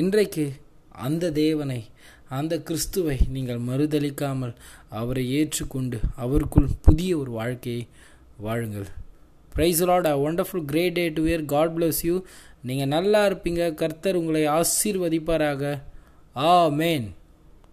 இன்றைக்கு அந்த தேவனை அந்த கிறிஸ்துவை நீங்கள் மறுதளிக்காமல் அவரை ஏற்றுக்கொண்டு அவருக்குள் புதிய ஒரு வாழ்க்கையை வாழுங்கள். Praise lord a wonderful great day to wear God bless you நீங்கள் நல்லா இருப்பீங்க. கர்த்தர் உங்களை ஆசீர்வதிப்பாராக. ஆ மேன்